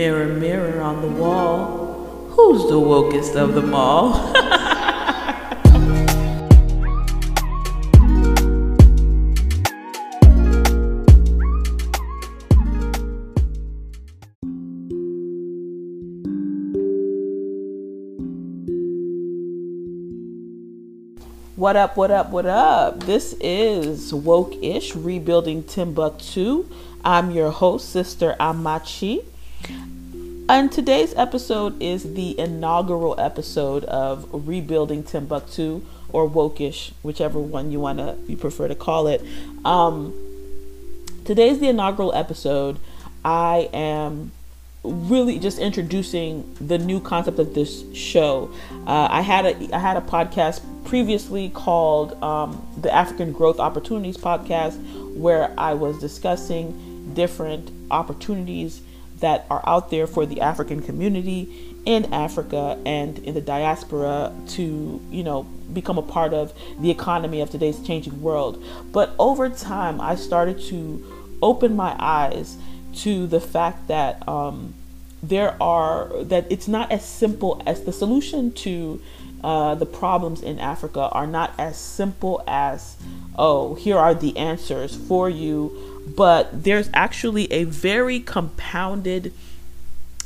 Mirror, mirror on the wall, who's the wokest of them all? What up, what up, what up? This is Woke Ish Rebuilding Timbuktu. I'm your host, Sister Amachi. And today's episode is the inaugural episode of Rebuilding Timbuktu or Wokish, whichever one you wanna you prefer to call it. Um, today's the inaugural episode. I am really just introducing the new concept of this show. Uh, I had a I had a podcast previously called um, the African Growth Opportunities Podcast, where I was discussing different opportunities that are out there for the African community in Africa and in the diaspora to, you know, become a part of the economy of today's changing world. But over time, I started to open my eyes to the fact that um, there are that it's not as simple as the solution to uh, the problems in Africa are not as simple as oh here are the answers for you, but there's actually a very compounded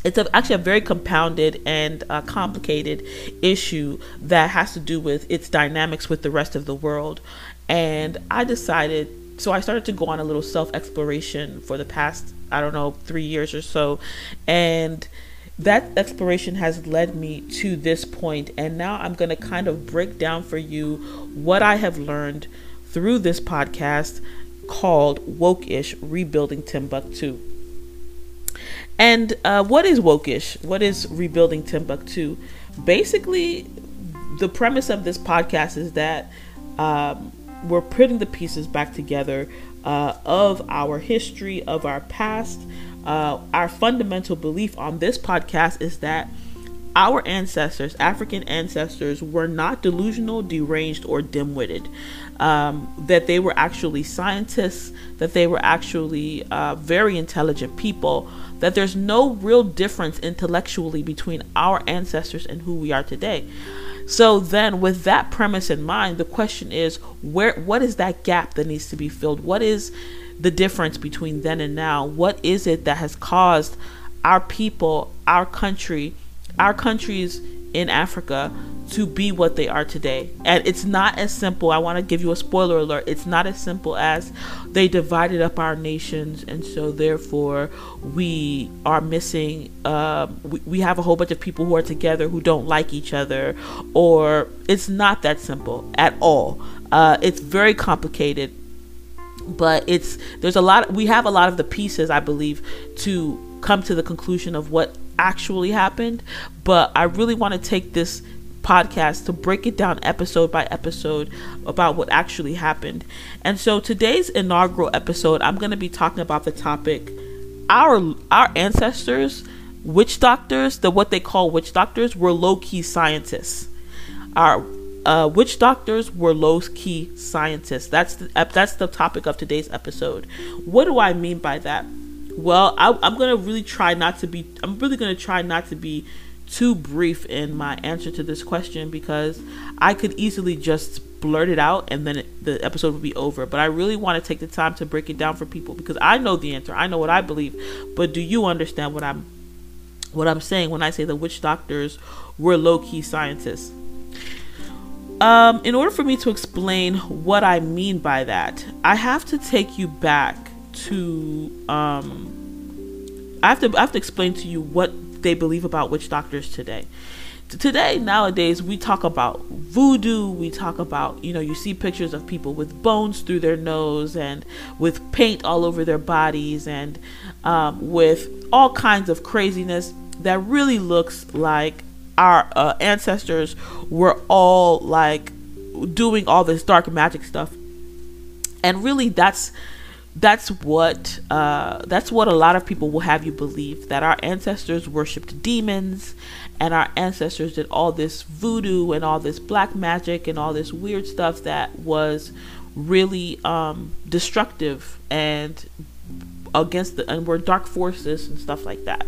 it's a, actually a very compounded and uh, complicated issue that has to do with its dynamics with the rest of the world. And I decided, so I started to go on a little self exploration for the past I don't know, three years or so. And that exploration has led me to this point and now i'm going to kind of break down for you what i have learned through this podcast called wokish rebuilding timbuktu and uh, what is wokish what is rebuilding timbuktu basically the premise of this podcast is that um, we're putting the pieces back together uh, of our history, of our past. Uh, our fundamental belief on this podcast is that our ancestors, African ancestors, were not delusional, deranged, or dim witted. Um, that they were actually scientists, that they were actually uh, very intelligent people, that there's no real difference intellectually between our ancestors and who we are today. So then with that premise in mind, the question is where what is that gap that needs to be filled? What is the difference between then and now? What is it that has caused our people, our country, our countries in Africa to be what they are today. And it's not as simple. I want to give you a spoiler alert. It's not as simple as they divided up our nations, and so therefore we are missing. Um, we, we have a whole bunch of people who are together who don't like each other, or it's not that simple at all. Uh, it's very complicated but it's there's a lot we have a lot of the pieces i believe to come to the conclusion of what actually happened but i really want to take this podcast to break it down episode by episode about what actually happened. And so today's inaugural episode, I'm going to be talking about the topic our our ancestors, witch doctors, the what they call witch doctors were low-key scientists. Our uh, witch doctors were low-key scientists. That's the that's the topic of today's episode. What do I mean by that? Well, I, I'm gonna really try not to be. I'm really gonna try not to be too brief in my answer to this question because I could easily just blurt it out and then it, the episode would be over. But I really want to take the time to break it down for people because I know the answer. I know what I believe. But do you understand what I'm what I'm saying when I say the witch doctors were low key scientists? Um, in order for me to explain what I mean by that, I have to take you back to um, I have to I have to explain to you what they believe about witch doctors today. Today, nowadays, we talk about voodoo. We talk about, you know, you see pictures of people with bones through their nose and with paint all over their bodies and um, with all kinds of craziness that really looks like our uh, ancestors were all like doing all this dark magic stuff. And really, that's that's what uh, that's what a lot of people will have you believe that our ancestors worshipped demons and our ancestors did all this voodoo and all this black magic and all this weird stuff that was really um, destructive and against the and we're dark forces and stuff like that.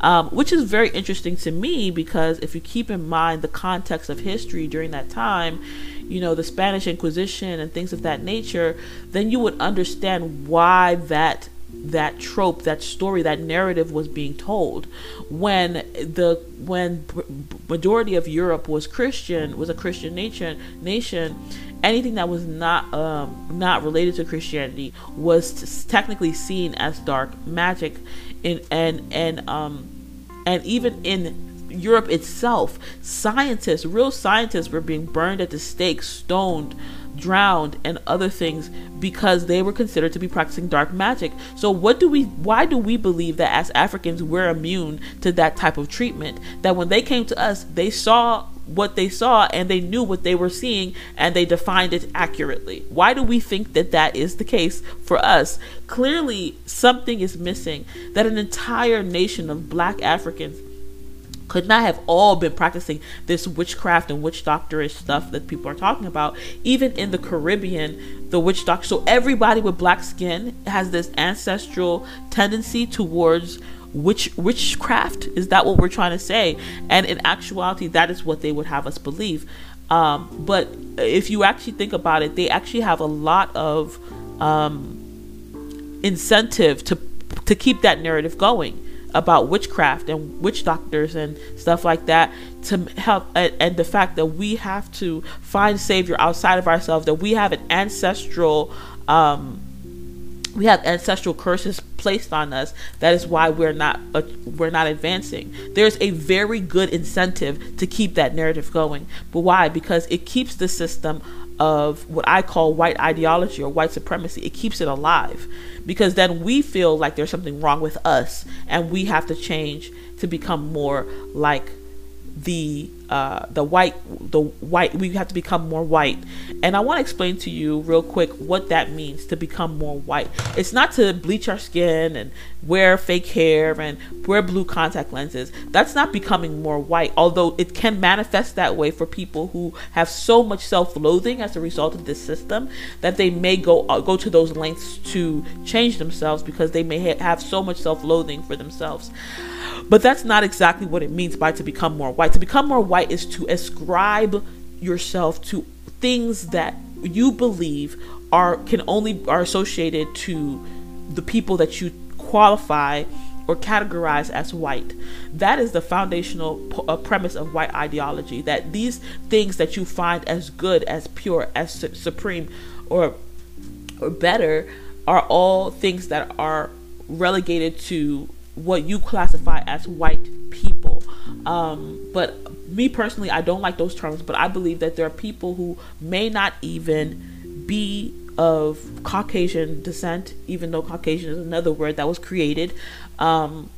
Um, which is very interesting to me because if you keep in mind the context of history during that time you know the spanish inquisition and things of that nature then you would understand why that that trope that story that narrative was being told. When the when majority of Europe was Christian was a Christian nation nation anything that was not um, not related to Christianity was technically seen as dark magic in and and um and even in Europe itself scientists real scientists were being burned at the stake stoned drowned and other things because they were considered to be practicing dark magic. So what do we why do we believe that as Africans we're immune to that type of treatment? That when they came to us, they saw what they saw and they knew what they were seeing and they defined it accurately. Why do we think that that is the case for us? Clearly something is missing that an entire nation of black Africans could not have all been practicing this witchcraft and witch doctorish stuff that people are talking about. Even in the Caribbean, the witch doctor. So everybody with black skin has this ancestral tendency towards witch witchcraft. Is that what we're trying to say? And in actuality, that is what they would have us believe. Um, but if you actually think about it, they actually have a lot of um, incentive to to keep that narrative going about witchcraft and witch doctors and stuff like that to help and, and, the fact that we have to find savior outside of ourselves that we have an ancestral um, we have ancestral curses placed on us. That is why we're not uh, we're not advancing. There's a very good incentive to keep that narrative going. But why? Because it keeps the system of what I call white ideology or white supremacy. It keeps it alive. Because then we feel like there's something wrong with us and we have to change to become more like the uh, the white the white we have to become more white. And i want to explain to you real quick what that means to become more white. It's not to bleach our skin and wear fake hair and wear blue contact lenses. That's not becoming more white although it can manifest that way for people who have so much self-loathing as a result of this system that they may go uh, go to those lengths to change themselves because they may ha- have so much self-loathing for themselves. But that's not exactly what it means by to become more white. To become more white is to ascribe yourself to things that you believe are can only are associated to the people that you qualify or categorize as white. That is the foundational uh, premise of white ideology that these things that you find as good, as pure, as su- supreme or or better are all things that are relegated to what you classify as white people. Um, but me personally, I don't like those terms, but I believe that there are people who may not even be of Caucasian descent, even though Caucasian is another word that was created. Um,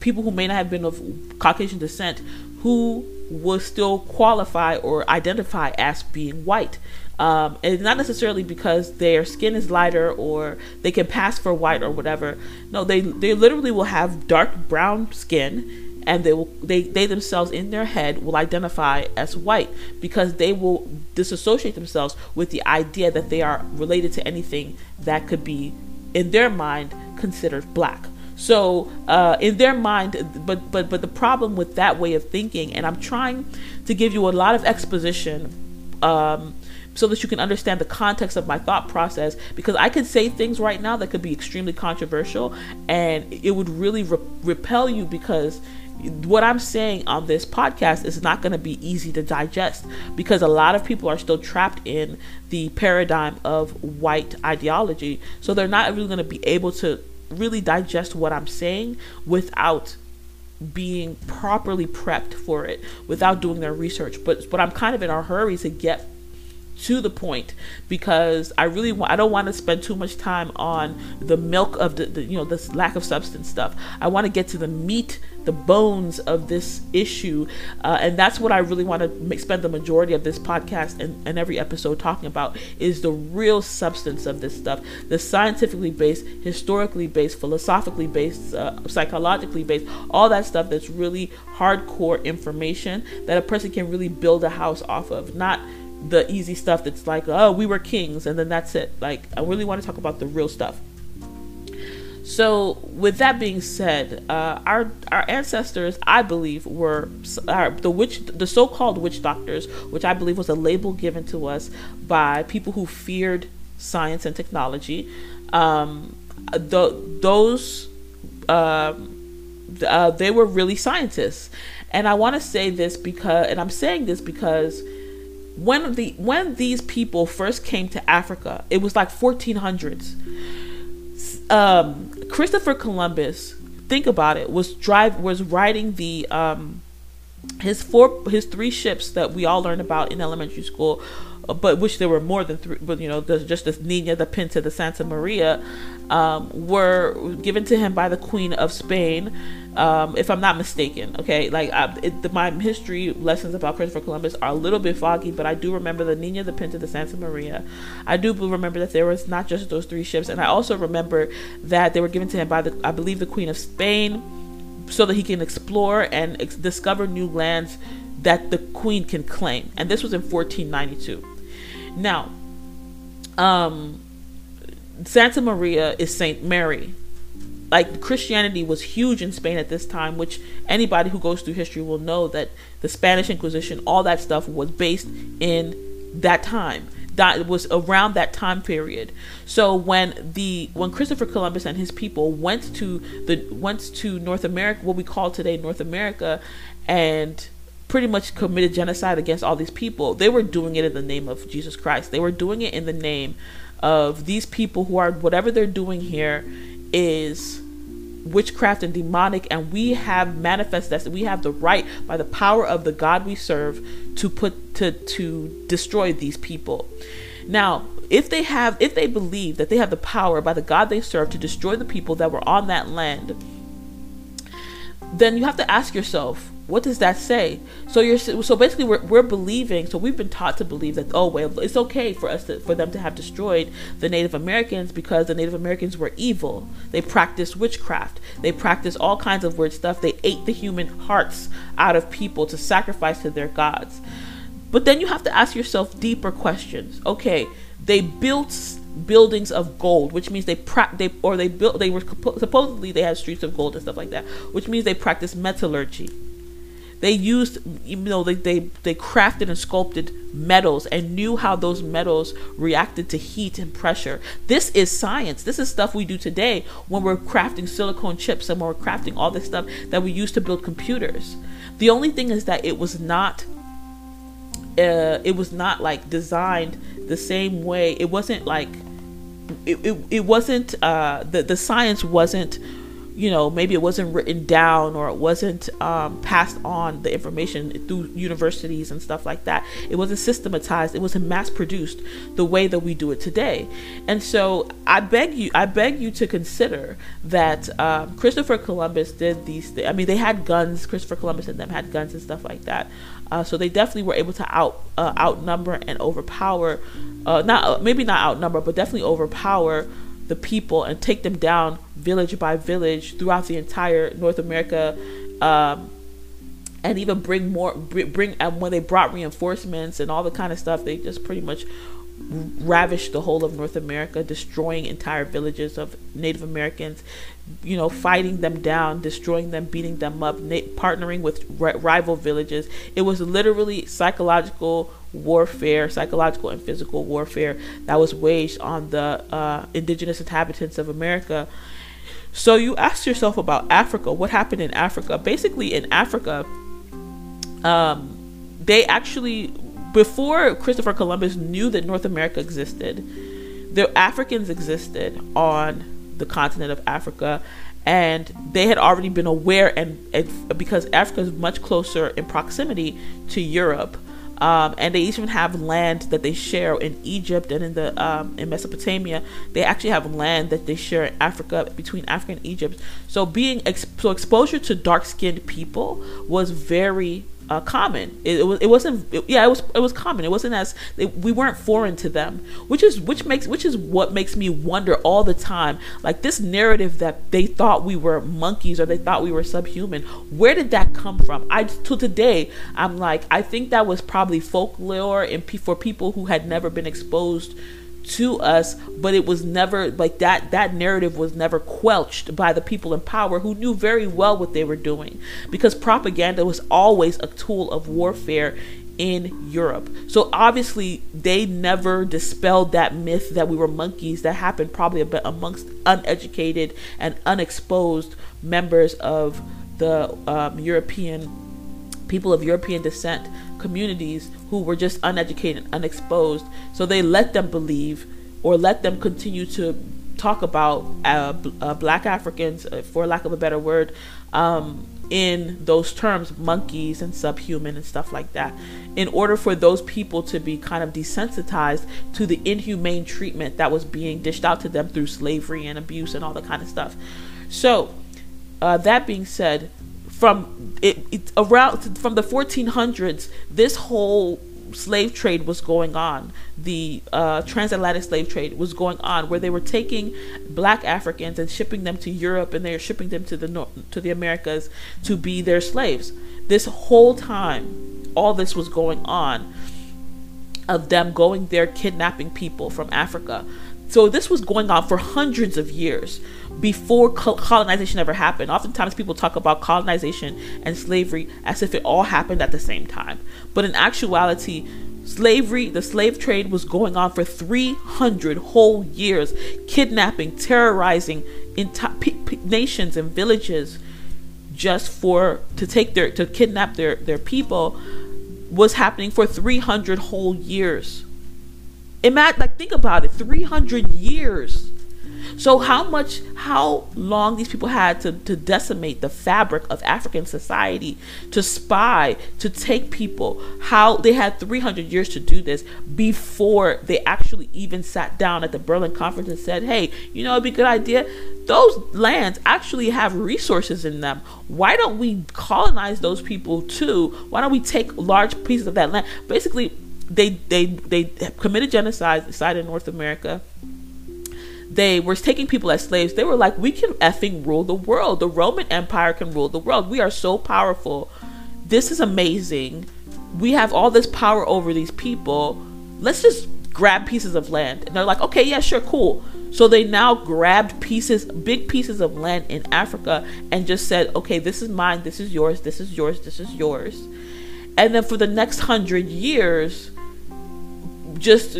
people who may not have been of Caucasian descent who will still qualify or identify as being white. Um, and not necessarily because their skin is lighter or they can pass for white or whatever. No, they they literally will have dark brown skin, and they will they they themselves in their head will identify as white because they will disassociate themselves with the idea that they are related to anything that could be in their mind considered black. So uh, in their mind, but but but the problem with that way of thinking, and I'm trying to give you a lot of exposition. Um, so that you can understand the context of my thought process because I could say things right now that could be extremely controversial and it would really re- repel you because what I'm saying on this podcast is not going to be easy to digest because a lot of people are still trapped in the paradigm of white ideology. So they're not really going to be able to really digest what I'm saying without being properly prepped for it, without doing their research. But but I'm kind of in a hurry to get to the point because I really want I don't want to spend too much time on the milk of the, the you know this lack of substance stuff. I want to get to the meat, the bones of this issue, uh, and that's what I really want to make, spend the majority of this podcast and, and every episode talking about is the real substance of this stuff, the scientifically based, historically based, philosophically based, uh, psychologically based, all that stuff that's really hardcore information that a person can really build a house off of, not the easy stuff that's like, oh, we were kings, and then that's it. Like, I really want to talk about the real stuff. So, with that being said, uh, our our ancestors, I believe, were uh, the witch, the so-called witch doctors, which I believe was a label given to us by people who feared science and technology. Um, the, those uh, uh, they were really scientists, and I want to say this because, and I'm saying this because when the when these people first came to Africa, it was like 1400s. Um, Christopher Columbus, think about it, was drive was riding the um, his four his three ships that we all learned about in elementary school but which there were more than three, but you know, just the Nina, the Pinta, the Santa Maria, um, were given to him by the Queen of Spain, um, if I'm not mistaken. Okay, like I, it, the, my history lessons about Christopher Columbus are a little bit foggy, but I do remember the Nina, the Pinta, the Santa Maria. I do remember that there was not just those three ships, and I also remember that they were given to him by the, I believe, the Queen of Spain, so that he can explore and ex- discover new lands that the Queen can claim. And this was in 1492. Now, um, Santa Maria is Saint Mary. Like Christianity was huge in Spain at this time, which anybody who goes through history will know that the Spanish Inquisition, all that stuff was based in that time. That was around that time period. So when the when Christopher Columbus and his people went to the went to North America, what we call today North America, and pretty much committed genocide against all these people. They were doing it in the name of Jesus Christ. They were doing it in the name of these people who are whatever they're doing here is witchcraft and demonic and we have manifest that we have the right by the power of the God we serve to put to to destroy these people. Now, if they have if they believe that they have the power by the God they serve to destroy the people that were on that land, then you have to ask yourself, what does that say? So you're so basically we're, we're believing. So we've been taught to believe that oh well it's okay for us to, for them to have destroyed the Native Americans because the Native Americans were evil. They practiced witchcraft. They practiced all kinds of weird stuff. They ate the human hearts out of people to sacrifice to their gods. But then you have to ask yourself deeper questions. Okay, they built buildings of gold, which means they pra- they or they built they were supposedly they had streets of gold and stuff like that, which means they practiced metallurgy they used, you know, they, they, they crafted and sculpted metals and knew how those metals reacted to heat and pressure. This is science. This is stuff we do today when we're crafting silicone chips and when we're crafting all this stuff that we use to build computers. The only thing is that it was not uh, it was not like designed the same way. It wasn't like it, it, it wasn't uh, the the science wasn't you know maybe it wasn't written down or it wasn't um, passed on the information through universities and stuff like that. It wasn't systematized. It wasn't mass produced the way that we do it today. And so i beg you i beg you to consider that um, christopher columbus did these th- i mean they had guns. Christopher columbus and them had guns and stuff like that. Uh, so they definitely were able to out uh, outnumber and overpower uh, not maybe not outnumber but definitely overpower the people and take them down village by village throughout the entire North America, um, and even bring more bring. And when they brought reinforcements and all the kind of stuff, they just pretty much ravished the whole of North America, destroying entire villages of Native Americans, you know, fighting them down, destroying them, beating them up, na- partnering with r- rival villages. It was literally psychological warfare, psychological and physical warfare that was waged on the uh, indigenous inhabitants of America. So you ask yourself about Africa. What happened in Africa? Basically, in Africa, um, they actually before Christopher Columbus knew that North America existed, the Africans existed on the continent of Africa and they had already been aware and, and because Africa is much closer in proximity to Europe um, and they even have land that they share in Egypt and in the um, in Mesopotamia. They actually have land that they share in Africa between Africa and Egypt. So being ex- so exposure to dark skinned people was very uh, common. It, it, it wasn't it, yeah it was it was common. It wasn't as it, we weren't foreign to them, which is which makes which is what makes me wonder all the time. Like this narrative that they thought we were monkeys or they thought we were subhuman. Where did that come from? I to today I'm like I think that was probably folklore and for people who had never been exposed to us but it was never like that that narrative was never quelched by the people in power who knew very well what they were doing because propaganda was always a tool of warfare in Europe. So obviously they never dispelled that myth that we were monkeys that happened probably amongst uneducated and unexposed members of the um, European people of European descent communities who were just uneducated, unexposed. So they let them believe or let them continue to talk about uh, uh, black Africans, uh, for lack of a better word, um, in those terms, monkeys and subhuman and stuff like that, in order for those people to be kind of desensitized to the inhumane treatment that was being dished out to them through slavery and abuse and all that kind of stuff. So, uh, that being said, from it, it around from the 1400s, this whole slave trade was going on. The uh, transatlantic slave trade was going on, where they were taking black Africans and shipping them to Europe, and they were shipping them to the North, to the Americas to be their slaves. This whole time, all this was going on of them going there kidnapping people from Africa. So this was going on for hundreds of years before colonization ever happened. Oftentimes people talk about colonization and slavery as if it all happened at the same time. But in actuality, slavery, the slave trade was going on for 300 whole years, kidnapping, terrorizing nations and villages just for to take their to kidnap their their people was happening for 300 whole years. Imagine like think about it, 300 years so how much, how long these people had to, to decimate the fabric of African society, to spy, to take people, how they had 300 years to do this before they actually even sat down at the Berlin conference and said, hey, you know, it'd be a good idea. Those lands actually have resources in them. Why don't we colonize those people too? Why don't we take large pieces of that land? Basically, they they they committed genocide in North America they were taking people as slaves. They were like, we can effing rule the world. The Roman Empire can rule the world. We are so powerful. This is amazing. We have all this power over these people. Let's just grab pieces of land. And they're like, okay, yeah, sure, cool. So they now grabbed pieces, big pieces of land in Africa and just said, okay, this is mine, this is yours, this is yours, this is yours. And then for the next hundred years, just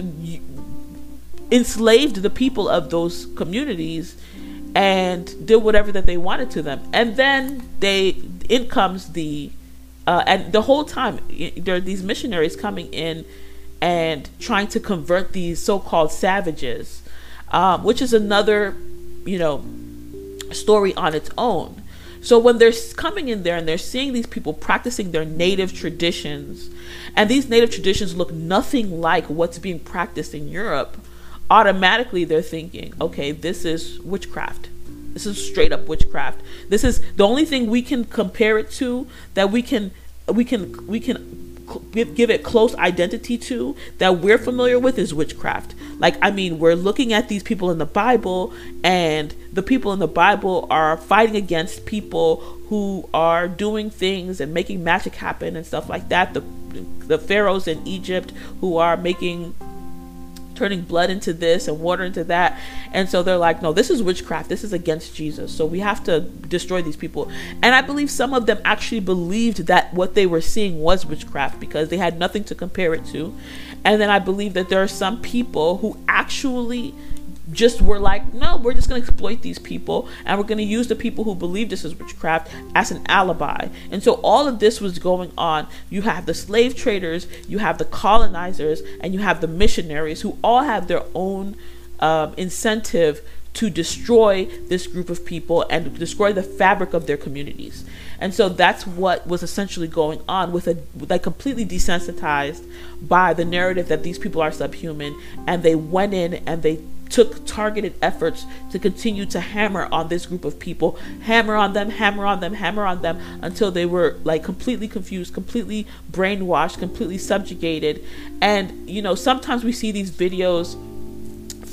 enslaved the people of those communities and did whatever that they wanted to them. And then they in comes the uh, and the whole time there are these missionaries coming in and trying to convert these so-called savages, um, which is another, you know, story on its own. So when they're coming in there and they're seeing these people practicing their native traditions, and these native traditions look nothing like what's being practiced in Europe, automatically they're thinking, okay, this is witchcraft. This is straight up witchcraft. This is the only thing we can compare it to that we can we can we can give, it close identity to that we're familiar with is witchcraft. Like I mean, we're looking at these people in the Bible and the people in the Bible are fighting against people who are doing things and making magic happen and stuff like that. The the pharaohs in Egypt who are making turning blood into this and water into that. And so they're like, no, this is witchcraft. This is against Jesus. So we have to destroy these people. And I believe some of them actually believed that what they were seeing was witchcraft because they had nothing to compare it to. And then I believe that there are some people who actually just were like, no, we're just going to exploit these people and we're going to use the people who believe this is witchcraft as an alibi. And so all of this was going on. You have the slave traders, you have the colonizers, and you have the missionaries who all have their own um, incentive to destroy this group of people and destroy the fabric of their communities. And so that's what was essentially going on with a like completely desensitized by the narrative that these people are subhuman and they went in and they took targeted efforts to continue to hammer on this group of people, hammer on them, hammer on them, hammer on them until they were like completely confused, completely brainwashed, completely subjugated. And you know, sometimes we see these videos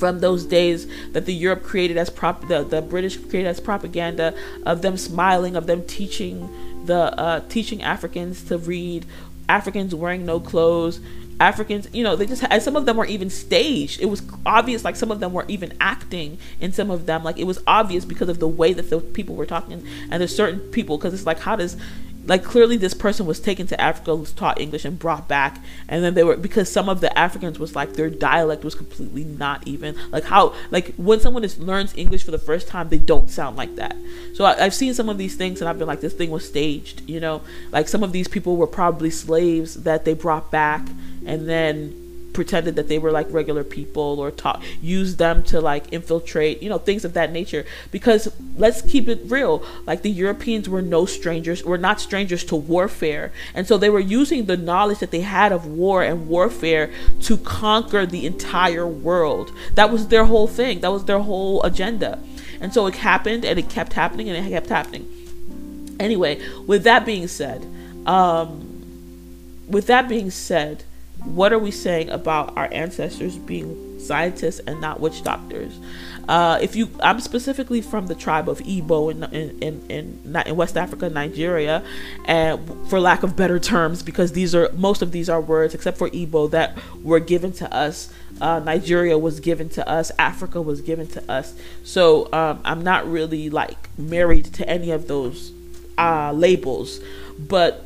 from those days that the Europe created as prop the, the British created as propaganda of them smiling, of them teaching the uh, teaching Africans to read, Africans wearing no clothes, Africans, you know, they just and some of them were even staged. It was obvious, like some of them were even acting in some of them. Like it was obvious because of the way that the people were talking, and there's certain people because it's like how does like clearly this person was taken to Africa, was taught English and brought back, and then they were because some of the Africans was like their dialect was completely not even like how like when someone is learns English for the first time, they don't sound like that. So I, I've seen some of these things, and I've been like, this thing was staged, you know, like some of these people were probably slaves that they brought back, and then pretended that they were like regular people or talk used them to like infiltrate you know things of that nature. Because let's keep it real like the europeans were no strangers were not strangers to warfare. And so they were using the knowledge that they had of war and warfare to conquer the entire world. That was their whole thing. That was their whole agenda. And so it happened and it kept happening and it kept happening. Anyway with that being said um with that being said what are we saying about our ancestors being scientists and not witch doctors? Uh, if you, I'm specifically from the tribe of Igbo in in, in in in West Africa, Nigeria, and for lack of better terms, because these are most of these are words, except for Igbo, that were given to us. Uh, Nigeria was given to us. Africa was given to us. So um, I'm not really like married to any of those uh, labels, but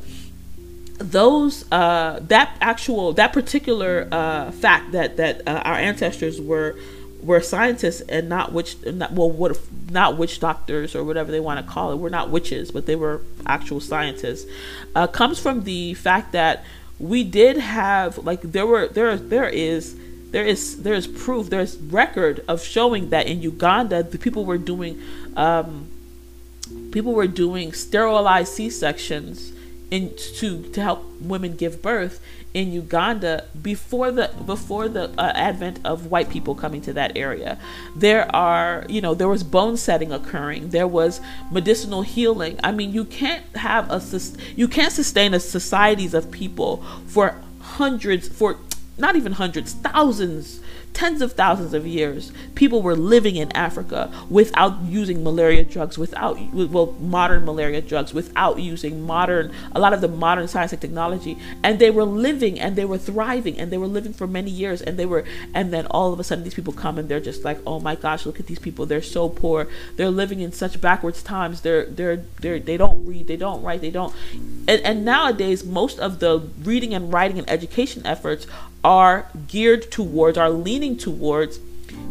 those uh, that actual that particular uh, fact that that uh, our ancestors were were scientists and not witch not well what not witch doctors or whatever they want to call it we're not witches but they were actual scientists uh, comes from the fact that we did have like there were there there is there is there is proof there's record of showing that in Uganda the people were doing um, people were doing sterilized C sections in to to help women give birth in Uganda before the before the uh, advent of white people coming to that area. There are, you know, there was bone setting occurring. There was medicinal healing. I mean, you can't have a you can't sustain a societies of people for hundreds for not even hundreds, thousands tens of thousands of years, people were living in Africa without using malaria drugs, without well modern malaria drugs, without using modern a lot of the modern science and technology, and they were living and they were thriving and they were living for many years and they were and then all of a sudden these people come and they're just like, oh my gosh, look at these people, they're so poor, they're living in such backwards times, they're they're they're they don't read, they don't write, they don't, and, and nowadays most of the reading and writing and education efforts are geared towards, are leaning towards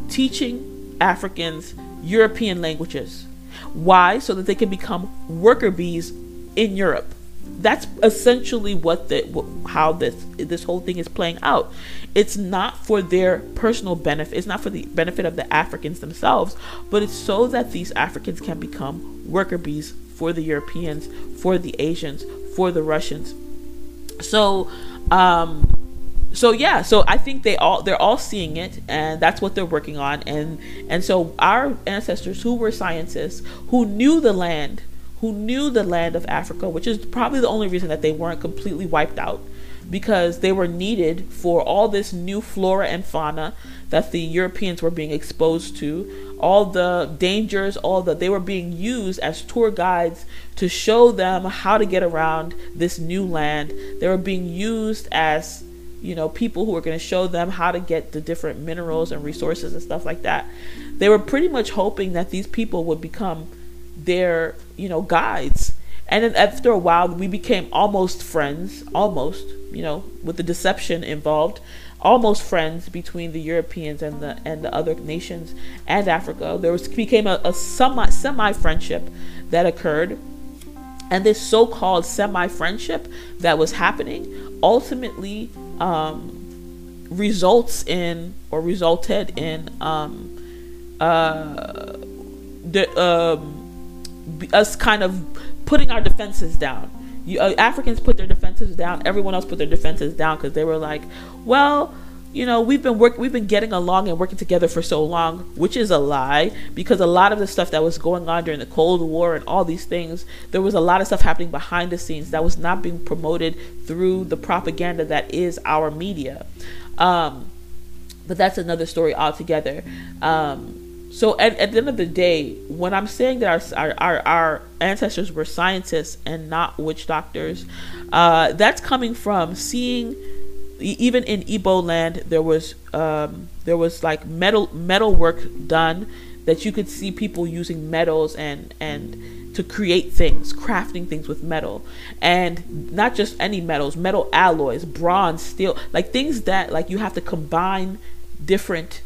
teaching Africans European languages. Why? So that they can become worker bees in Europe. That's essentially what the how this this whole thing is playing out. It's not for their personal benefit. It's not for the benefit of the Africans themselves, but it's so that these Africans can become worker bees for the Europeans, for the Asians, for the Russians. So, um, so yeah so i think they all they're all seeing it and that's what they're working on and and so our ancestors who were scientists who knew the land who knew the land of africa which is probably the only reason that they weren't completely wiped out because they were needed for all this new flora and fauna that the europeans were being exposed to all the dangers all that they were being used as tour guides to show them how to get around this new land. They were being used as you know, people who were going to show them how to get the different minerals and resources and stuff like that. They were pretty much hoping that these people would become their, you know, guides. And then after a while, we became almost friends, almost, you know, with the deception involved, almost friends between the Europeans and the and the other nations and Africa. There was became a, a semi semi friendship that occurred and this so-called semi-friendship that was happening ultimately um, results in or resulted in um, uh, the um, us kind of putting our defenses down. You, uh, Africans put their defenses down. Everyone else put their defenses down because they were like, well you know we've been work we've been getting along and working together for so long which is a lie because a lot of the stuff that was going on during the cold war and all these things there was a lot of stuff happening behind the scenes that was not being promoted through the propaganda that is our media. Um, but that's another story altogether. Um, so at, at the end of the day when i'm saying that our, our, our ancestors were scientists and not witch doctors uh, that's coming from seeing even in Igbo land, there was um, there was like metal metal work done that you could see people using metals and and to create things, crafting things with metal, and not just any metals, metal alloys, bronze, steel, like things that like you have to combine different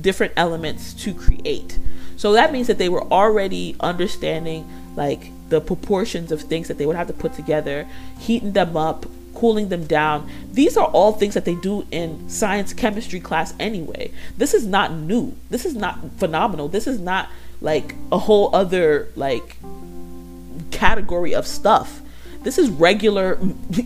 different elements to create. So that means that they were already understanding like the proportions of things that they would have to put together, heating them up, cooling them down. These are all things that they do in science chemistry class anyway. This is not new. This is not phenomenal. This is not like a whole other like category of stuff. This is regular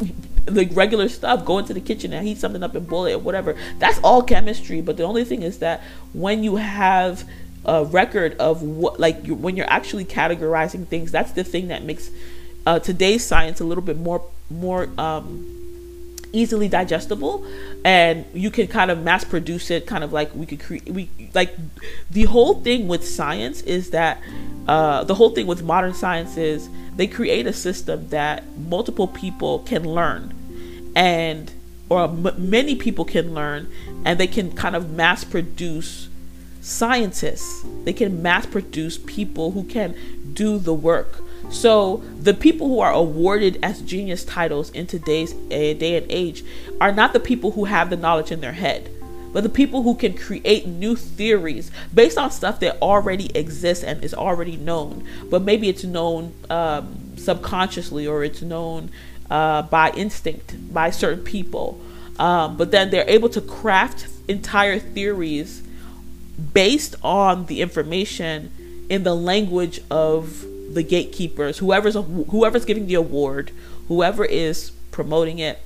like regular stuff. Go into the kitchen and heat something up and boil it or whatever. That's all chemistry, but the only thing is that when you have a record of what like you, when you're actually categorizing things, that's the thing that makes uh, today's science a little bit more more um, easily digestible and you can kind of mass produce it kind of like we could create we like the whole thing with science is that uh, the whole thing with modern science is they create a system that multiple people can learn and or m- many people can learn and they can kind of mass produce scientists. They can mass produce people who can do the work so the people who are awarded as genius titles in today's uh, day and age are not the people who have the knowledge in their head, but the people who can create new theories based on stuff that already exists and is already known, but maybe it's known um, subconsciously or it's known uh, by instinct by certain people. Um, but then they're able to craft entire theories based on the information in the language of the gatekeepers, whoever's whoever's giving the award, whoever is promoting it,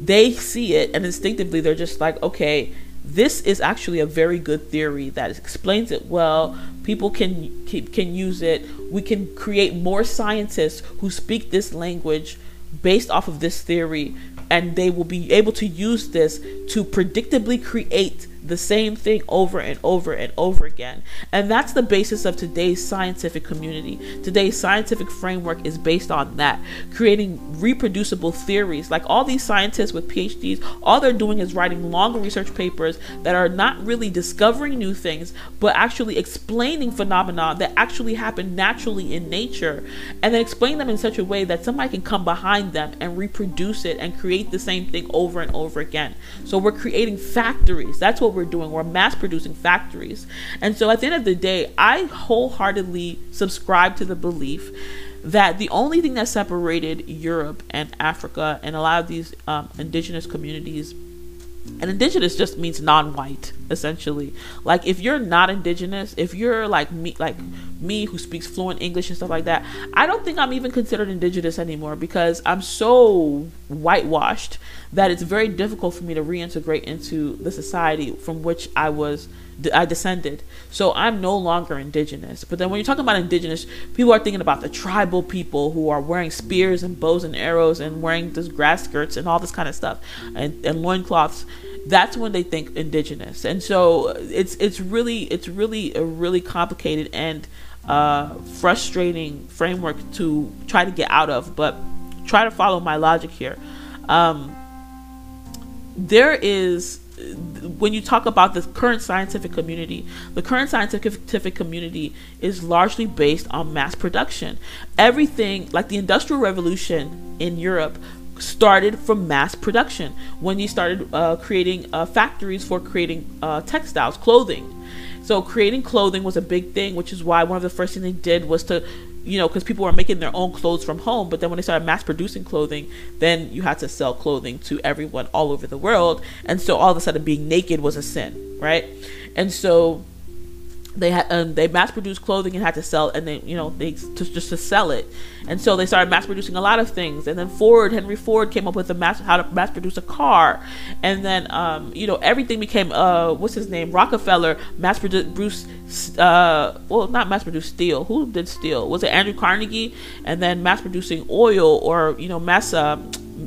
they see it and instinctively they're just like, okay, this is actually a very good theory that explains it well. People can can use it. We can create more scientists who speak this language based off of this theory and they will be able to use this to predictably create the same thing over and over and over again. And that's the basis of today's scientific community. Today's scientific framework is based on that, creating reproducible theories. Like all these scientists with PhDs, all they're doing is writing long research papers that are not really discovering new things, but actually explaining phenomena that actually happen naturally in nature, and then explain them in such a way that somebody can come behind them and reproduce it and create the same thing over and over again. So we're creating factories. That's what we're doing. We're mass producing factories. And so at the end of the day, I wholeheartedly subscribe to the belief that the only thing that separated Europe and Africa and a lot of these um, indigenous communities and indigenous just means non-white essentially like if you're not indigenous if you're like me like me who speaks fluent english and stuff like that i don't think i'm even considered indigenous anymore because i'm so whitewashed that it's very difficult for me to reintegrate into the society from which i was I descended. So I'm no longer indigenous. But then when you're talking about indigenous, people are thinking about the tribal people who are wearing spears and bows and arrows and wearing this grass skirts and all this kind of stuff and, and loincloths. That's when they think indigenous. And so it's it's really it's really a really complicated and uh, frustrating framework to try to get out of, but try to follow my logic here. Um, there is when you talk about the current scientific community, the current scientific community is largely based on mass production. Everything, like the Industrial Revolution in Europe, started from mass production when you started uh, creating uh, factories for creating uh, textiles, clothing. So creating clothing was a big thing, which is why one of the first things they did was to you know, because people were making their own clothes from home. But then when they started mass producing clothing, then you had to sell clothing to everyone all over the world. And so all of a sudden, being naked was a sin, right? And so they had um, they mass produced clothing and had to sell and they you know they to, just to sell it. And so they started mass producing a lot of things. And then ford henry ford came up with a mass how to mass produce a car. And then um, you know everything became uh what's his name? Rockefeller mass produced Bruce uh well not mass produced steel. Who did steel? Was it andrew carnegie? And then mass producing oil or you know mass uh,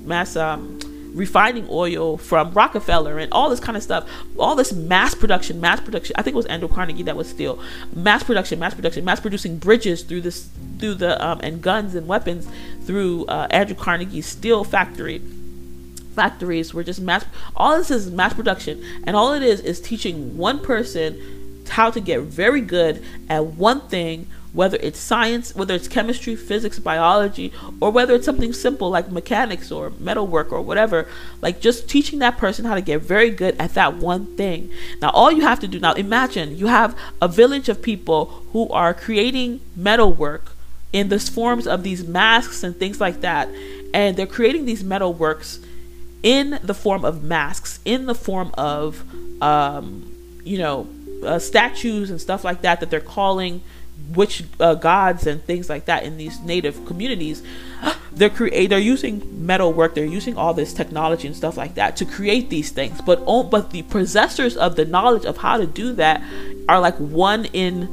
mass um, refining oil from Rockefeller and all this kind of stuff. All this mass production, mass production. I think it was Andrew Carnegie that was still Mass production, mass production, mass producing bridges through this, through the um, and guns and weapons through uh, Andrew Carnegie's steel factory. factories were just mass all this is mass production and all it is is teaching one person how to get very good at one thing whether it's science whether it's chemistry physics biology or whether it's something simple like mechanics or metalwork or whatever like just teaching that person how to get very good at that one thing. Now all you have to do now imagine you have a village of people who are creating metalwork in the forms of these masks and things like that and they're creating these metalworks in the form of masks, in the form of, um, you know, uh, statues and stuff like that that they're calling witch uh, gods and things like that in these native communities. They're create they're using metal work, they're using all this technology and stuff like that to create these things. But oh, but the possessors of the knowledge of how to do that are like one in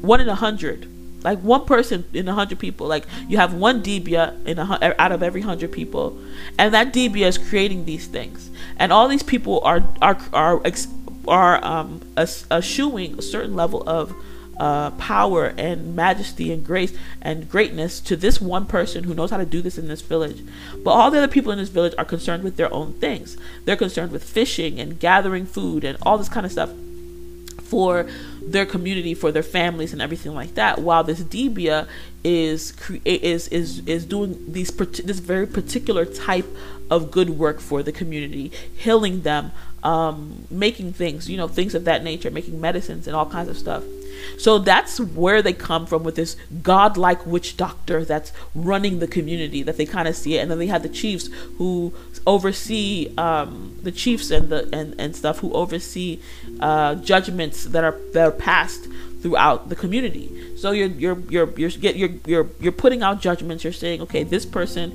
one in a hundred like one person in a hundred people. Like you have one Dibia in a out of every hundred people, and that Dibia is creating these things, and all these people are are are ex- are um eschewing a certain level of uh, power and majesty and grace and greatness to this one person who knows how to do this in this village. But all the other people in this village are concerned with their own things. They're concerned with fishing and gathering food and all this kind of stuff for their community, for their families, and everything like that. While this Dibia is is is is doing these this very particular type of good work for the community, healing them, um, making things, you know, things of that nature, making medicines and all kinds of stuff. So that's where they come from with this godlike witch doctor that's running the community that they kind of see it. And then they have the chiefs who oversee um, the chiefs and the and, and stuff who oversee uh, judgments that are that are passed throughout the community. So you're you're you're you're you're you're you're putting out judgments. You're saying, okay, this person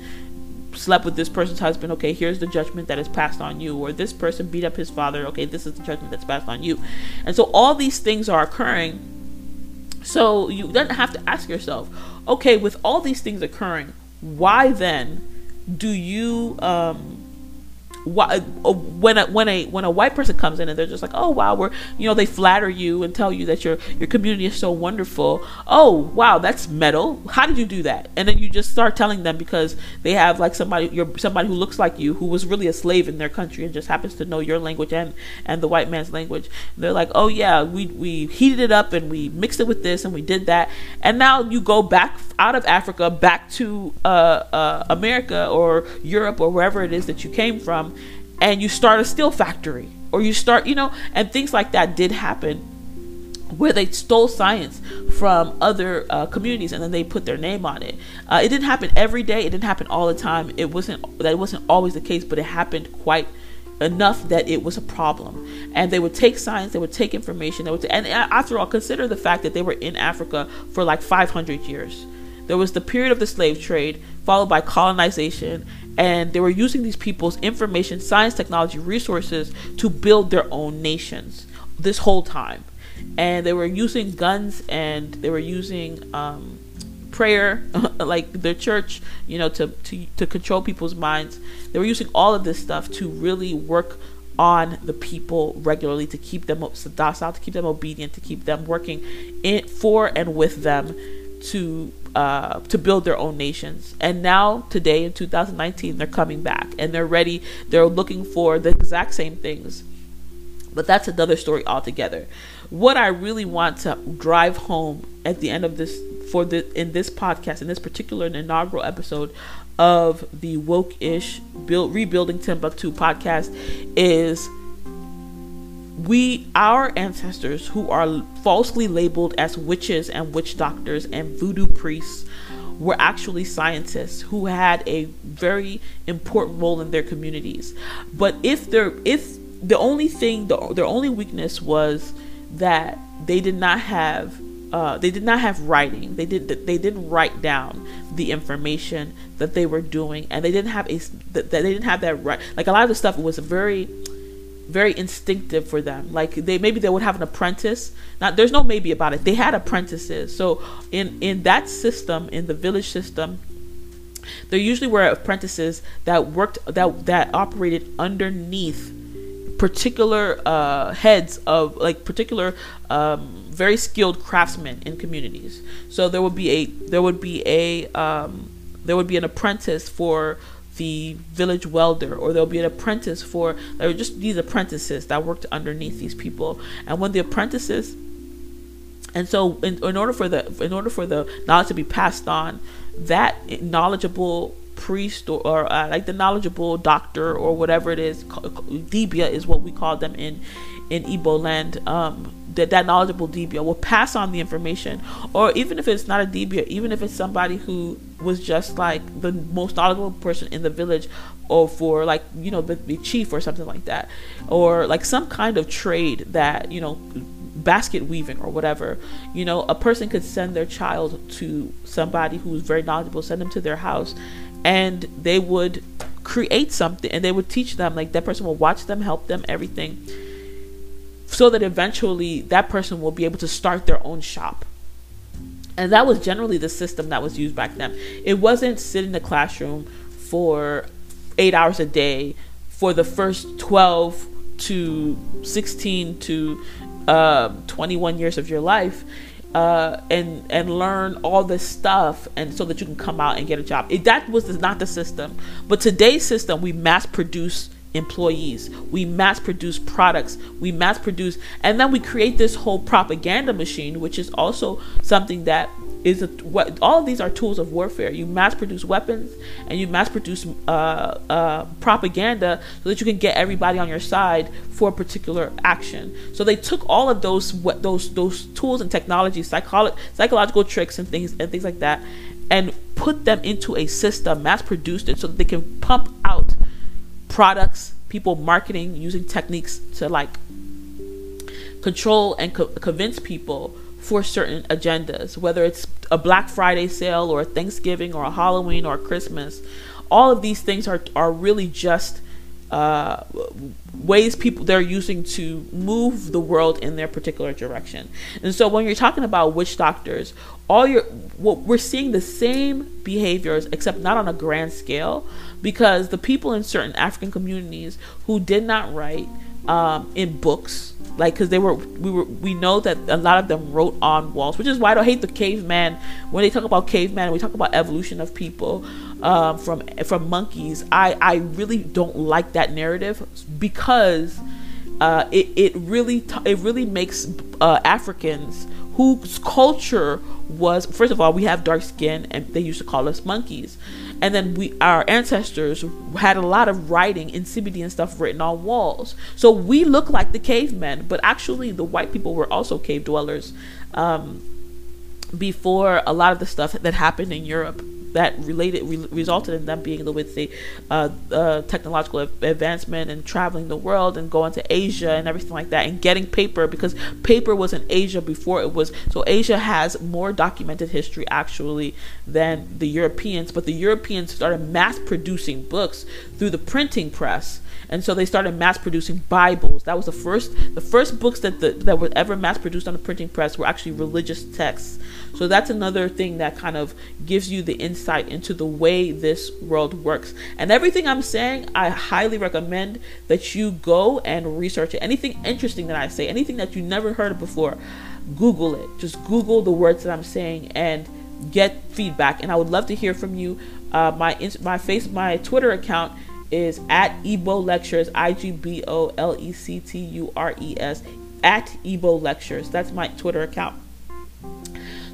slept with this person's husband okay here's the judgment that is passed on you or this person beat up his father okay this is the judgment that's passed on you and so all these things are occurring so you then have to ask yourself, okay, with all these things occurring, why then do you um when a when a when a white person comes in and they're just like oh wow we're you know they flatter you and tell you that your your community is so wonderful. Oh wow that's metal. How did you do that? And then you just start telling them because they have like somebody somebody who looks like you who was really a slave in their country and just happens to know your language and and the white man's language. And they're like oh yeah we we heated it up and we mixed it with this and we did that. And now you go back out of Africa back to uh, uh, America or Europe or wherever it is that you came from and you start a steel factory or you start, you know, and things like that did happen where they stole science from other uh, communities and then they put their name on it. Uh, it didn't happen every day. It didn't happen all the time. It wasn't that it wasn't always the case, but it happened quite enough that it was a problem. And they would take science, they would take information, they would, t- and after all, consider the fact that they were in Africa for like 500 years. There was the period of the slave trade, followed by colonization, and they were using these people's information, science, technology, resources to build their own nations this whole time. And they were using guns and they were using um, prayer, like the church, you know, to, to, to control people's minds. They were using all of this stuff to really work on the people regularly to keep them docile, to keep them obedient, to keep them working in for and with them to uh, to build their own nations. And now, today in 2019, they're coming back and they're ready. They're looking for the exact same things. But that's another story altogether. What I really want to drive home at the end of this, for the in this podcast, in this particular inaugural episode of the woke-ish build rebuilding Timbuktu podcast, is we our ancestors who are falsely labeled as witches and witch doctors and voodoo priests were actually scientists who had a very important role in their communities but if they're if the only thing the, their only weakness was that they did not have uh, they did not have writing. They did. They didn't write down the information that they were doing, and they didn't have a. That they didn't have that right. Like a lot of the stuff was very very instinctive for them. Like they maybe they would have an apprentice. Now there's no maybe about it. They had apprentices. So in in that system, in the village system, there usually were apprentices that worked that that operated underneath particular uh, heads of like particular um, very skilled craftsmen in communities. So there would be a there would be a um, there would be an apprentice for the village welder or there'll be an apprentice for there are just these apprentices that worked underneath these people. And when the apprentices and so in, in order for the in order for the knowledge to be passed on that knowledgeable priest or, or uh, like the knowledgeable doctor or whatever it is dibia is what we call them in in Igbo land um, that that knowledgeable dibia will pass on the information. Or even if it's not a dibia even if it's somebody who was just like the most knowledgeable person in the village or for like you know the, the chief or something like that. Or like some kind of trade that you know basket weaving or whatever. You know a person could send their child to somebody who's very knowledgeable send them to their house and they would create something and they would teach them like that person will watch them help them everything so that eventually that person will be able to start their own shop. And that was generally the system that was used back then. It wasn't sit in the classroom for eight hours a day for the first 12 to 16 to uh, 21 years of your life. Uh, and and learn all this stuff, and so that you can come out and get a job. It, that was not the system, but today's system, we mass produce employees. We mass produce products. We mass produce, and then we create this whole propaganda machine, which is also something that is a, what all of these are tools of warfare. You mass produce weapons and you mass produce uh, uh, propaganda so that you can get everybody on your side for a particular action. So they took all of those what those those tools and technologies, psycholo- psychological tricks and things and things like that, and put them into a system, mass produced it so that they can pump out products, people marketing using techniques to like control and co- convince people for certain agendas, whether it's a Black Friday sale or Thanksgiving or Halloween or Christmas. All of these things are, are really just uh, ways people they're using to move the world in their particular direction. And so when you're talking about witch doctors, all your we're seeing the same behaviors except not on a grand scale because the people in certain African communities who did not write um, in books like because they were we were we know that a lot of them wrote on walls which is why i don't hate the caveman. When they talk about caveman we talk about evolution of people um, from from monkeys. I i really don't like that narrative because uh, it, it really t- it really makes uh, africans whose culture was first of all we have dark skin and they used to call us monkeys and then we our ancestors had a lot of writing in Nsibidi and stuff written on walls. So we look like the cavemen but actually the white people were also cave dwellers. Um, before a lot of the stuff that happened in Europe that related re- resulted in them being able to say uh, uh, technological advancement and traveling the world and going to Asia and everything like that and getting paper because paper was in Asia before it was so Asia has more documented history actually than the Europeans but the Europeans started mass producing books through the printing press and so they started mass producing Bibles. That was the first the first books that the, that were ever mass produced on the printing press were actually religious texts. So that's another thing that kind of gives you the insight into the way this world works. And everything I'm saying, I highly recommend that you go and research it. Anything interesting that I say, anything that you never heard of before, Google it. Just Google the words that I'm saying and get feedback. And I would love to hear from you. Uh, my my face my Twitter account is at Igbo Lectures, I G B O L E C T U R E S, at Igbo Lectures. That's my Twitter account.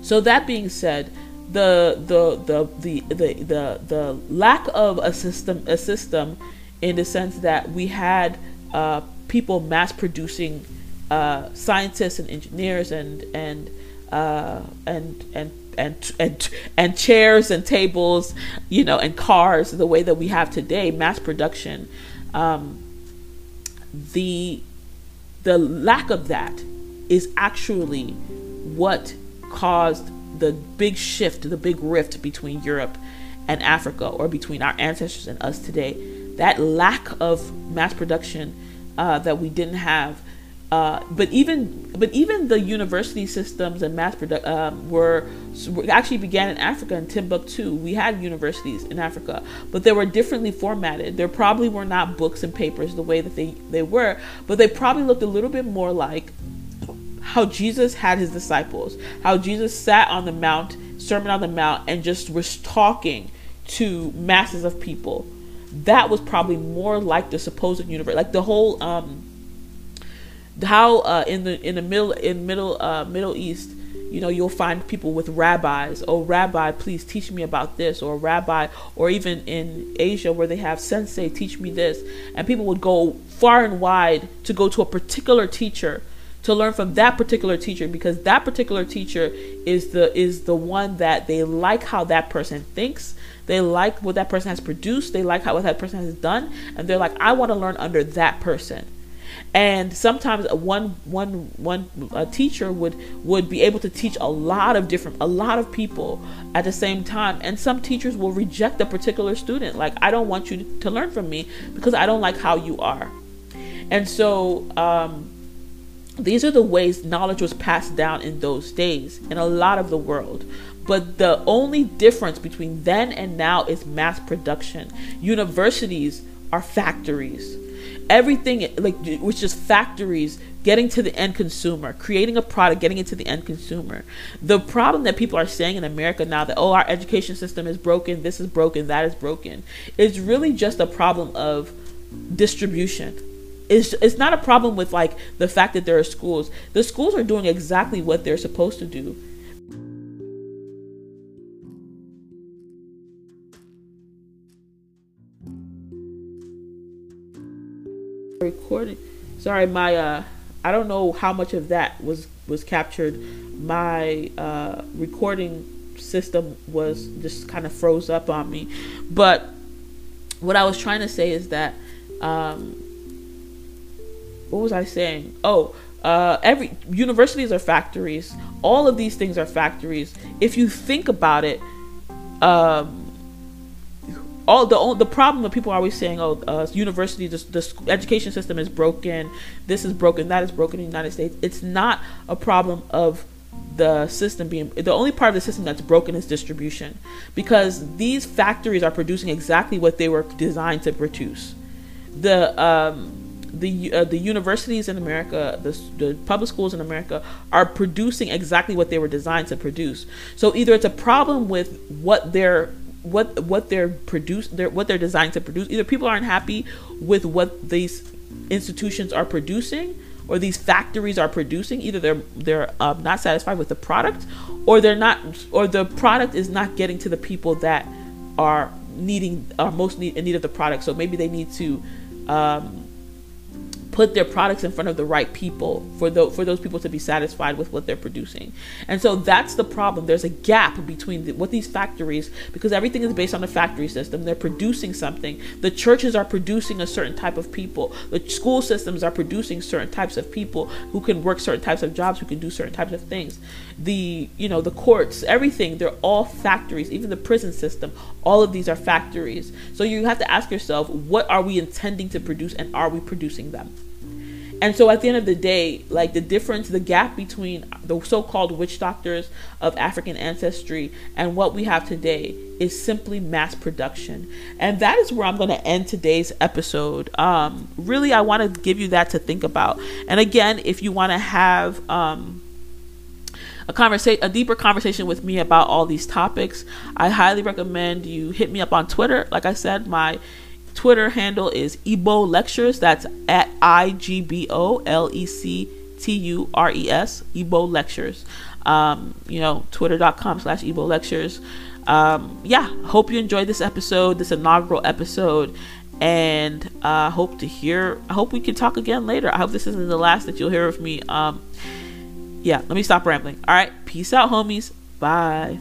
So that being said, the the the the the the, the lack of a system a system in the sense that we had uh, people mass producing uh, scientists and engineers and and uh, and and and and and chairs and tables, you know, and cars the way that we have today, mass production. Um, the the lack of that is actually what caused the big shift, the big rift between Europe and Africa, or between our ancestors and us today. That lack of mass production uh, that we didn't have uh, but even but even the university systems and mass production um, were, were, actually began in Africa in Timbuktu. We had universities in Africa, but they were differently formatted. There probably were not books and papers the way that they they were, but they probably looked a little bit more like how Jesus had his disciples, how Jesus sat on the mount, Sermon on the Mount, and just was talking to masses of people that was probably more like the supposed universe, like the whole um, how uh, in the in the middle in middle uh, Middle East, you know, you'll find people with rabbis. Oh, rabbi, please teach me about this, or rabbi, or even in Asia where they have sensei, teach me this, and people would go far and wide to go to a particular teacher to learn from that particular teacher because that particular teacher is the is the one that they like how that person thinks. They like what that person has produced. They like how what that person has done. And they're like i want to learn under that person and sometimes one one one a teacher would would be able to teach a lot of different a lot of people at the same time and some teachers will reject a particular student like i don't want you to learn from me because i don't like how you are and so um, these are the ways knowledge was passed down in those days in a lot of the world. But the only difference between then and now is mass production. Universities are factories. Everything like which is factories getting to the end consumer, creating a product, getting it to the end consumer. The problem that people are saying in America now that oh our education system is broken, this is broken, that is broken, is really just a problem of distribution it's it's not a problem with like the fact that there are schools. The schools are doing exactly what they're supposed to do. Recording. Sorry, my uh I don't know how much of that was was captured. My uh recording system was just kind of froze up on me. But what I was trying to say is that um what was I saying? Oh, uh, every universities are factories. All of these things are factories. If you think about it, um, all the the problem that people are always saying, oh, uh, university, the, the education system is broken. This is broken. That is broken in the United States. It's not a problem of the system being the only part of the system that's broken is distribution because these factories are producing exactly what they were designed to produce the um, the uh, the universities in America, the, the public schools in America are producing exactly what they were designed to produce. So either it's a problem with what they're what what they're produce they're what they're designed to produce. Either people aren't happy with what these institutions are producing or these factories are producing. Either they're they're uh, not satisfied with the product, or they're not, or the product is not getting to the people that are needing are most need, in need of the product. So maybe they need to. Um, put their products in front of the right people for the, for those people to be satisfied with what they're producing. And so that's the problem. There's a gap between the, what these factories because everything is based on the factory system. They're producing something. The churches are producing a certain type of people. The school systems are producing certain types of people who can work certain types of jobs, who can do certain types of things. The you know the courts, everything. They're all factories. Even the prison system. All of these are factories. So you have to ask yourself, what are we intending to produce, and are we producing them? And so at the end of the day, like the difference, the gap between the so called witch doctors of African ancestry and what we have today is simply mass production. And that is where I'm going to end today's episode. Um, really, I want to give you that to think about. And again, if you want to have, um, a conversation a deeper conversation with me about all these topics i highly recommend you hit me up on twitter like i said my Twitter handle is Igbo Lectures. That's at I G B O L E C T U R E S, Igbo Lectures. Um, you know, twitter.com slash Igbo Lectures. Um, yeah, hope you enjoyed this episode, this inaugural episode, and I uh, hope to hear, I hope we can talk again later. I hope this isn't the last that you'll hear of me. Um, yeah, let me stop rambling. All right, peace out, homies. Bye.